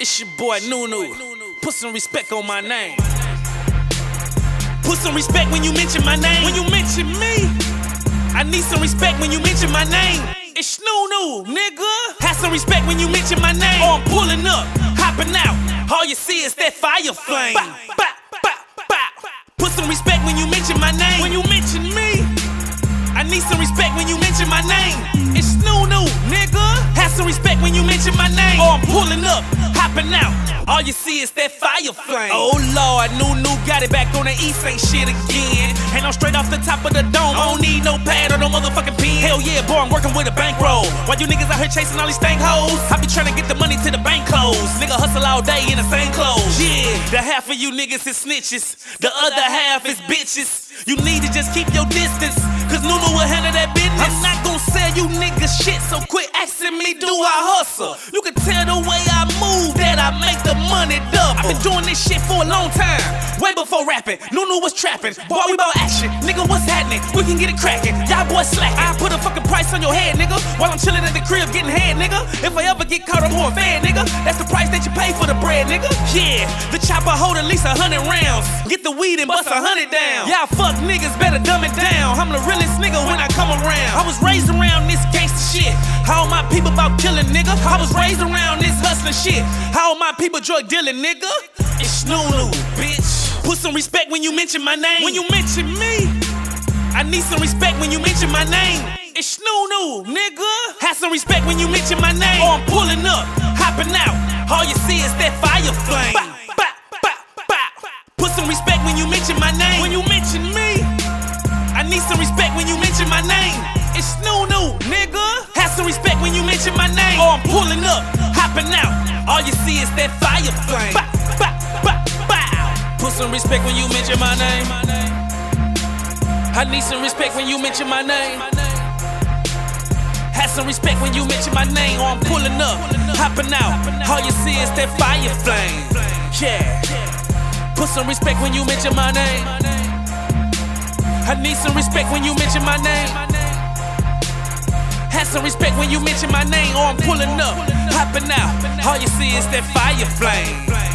It's your boy Nunu. Put some respect on my name. Put some respect when you mention my name. When you mention me, I need some respect when you mention my name. It's Nunu, nigga. Have some respect when you mention my name. Or I'm pulling up, hopping out. All you see is that fire flame. Bah, bah, bah, bah. Put some respect when you mention my name. When you mention me, I need some respect when you mention my name. When you mention my name. Or I'm pulling up, hopping out. All you see is that fire flame. Oh Lord, Nunu got it back on the east, ain't shit again. And I'm straight off the top of the dome. I don't need no pad or no motherfucking pen. Hell yeah, boy, I'm working with a bankroll. While you niggas out here chasing all these stank hoes, I be trying to get the money to the bank close. Nigga hustle all day in the same clothes. Yeah, the half of you niggas is snitches, the other half is bitches. You need to just keep your distance, cause Nunu will handle that business. I'm not gonna sell you niggas shit, so quit me, do I hustle? You can tell the way I move that I make the money double. I've been doing this shit for a long time, way before rapping. Nunu was trapping, boy, we about action. Nigga, what's happening? We can get it cracking. Y'all boys slacking. I put a fucking price on your head, nigga, while I'm chilling at the crib getting head, nigga. If I ever get caught, I'm going fan, nigga. That's the price that you pay for the bread, nigga. Yeah, the chopper hold at least a hundred rounds. Get the weed and bust a hundred down. Y'all fuck niggas better dumb it down. I'm the realest nigga when I come around. I was raised around this gangster shit. How my people about killing, nigga? I was raised around this hustling shit. How my people drug dealing, nigga? It's Nunu, bitch. Put some respect when you mention my name. When you mention me, I need some respect when you mention my name. It's Nunu, nigga. Have some respect when you mention my name. Or I'm pulling up, hopping out. All you see is that fire flame. Bah, bah, bah, bah. Put some respect when you mention my name. When you mention me, I need some respect when you mention my mention my name. Or I'm pulling up, hopping out. All you see is that fire flame. Bah, bah, bah, bah. Put some respect when you mention my name. I need some respect when you mention my name. Have some respect when you mention my name, or I'm pulling up, hopping out. All you see is that fire flame. Yeah. Put some respect when you mention my name. I need some respect when you mention my name. Have some respect when you mention my name, or I'm pulling up, hopping out. All you see is that fire flame.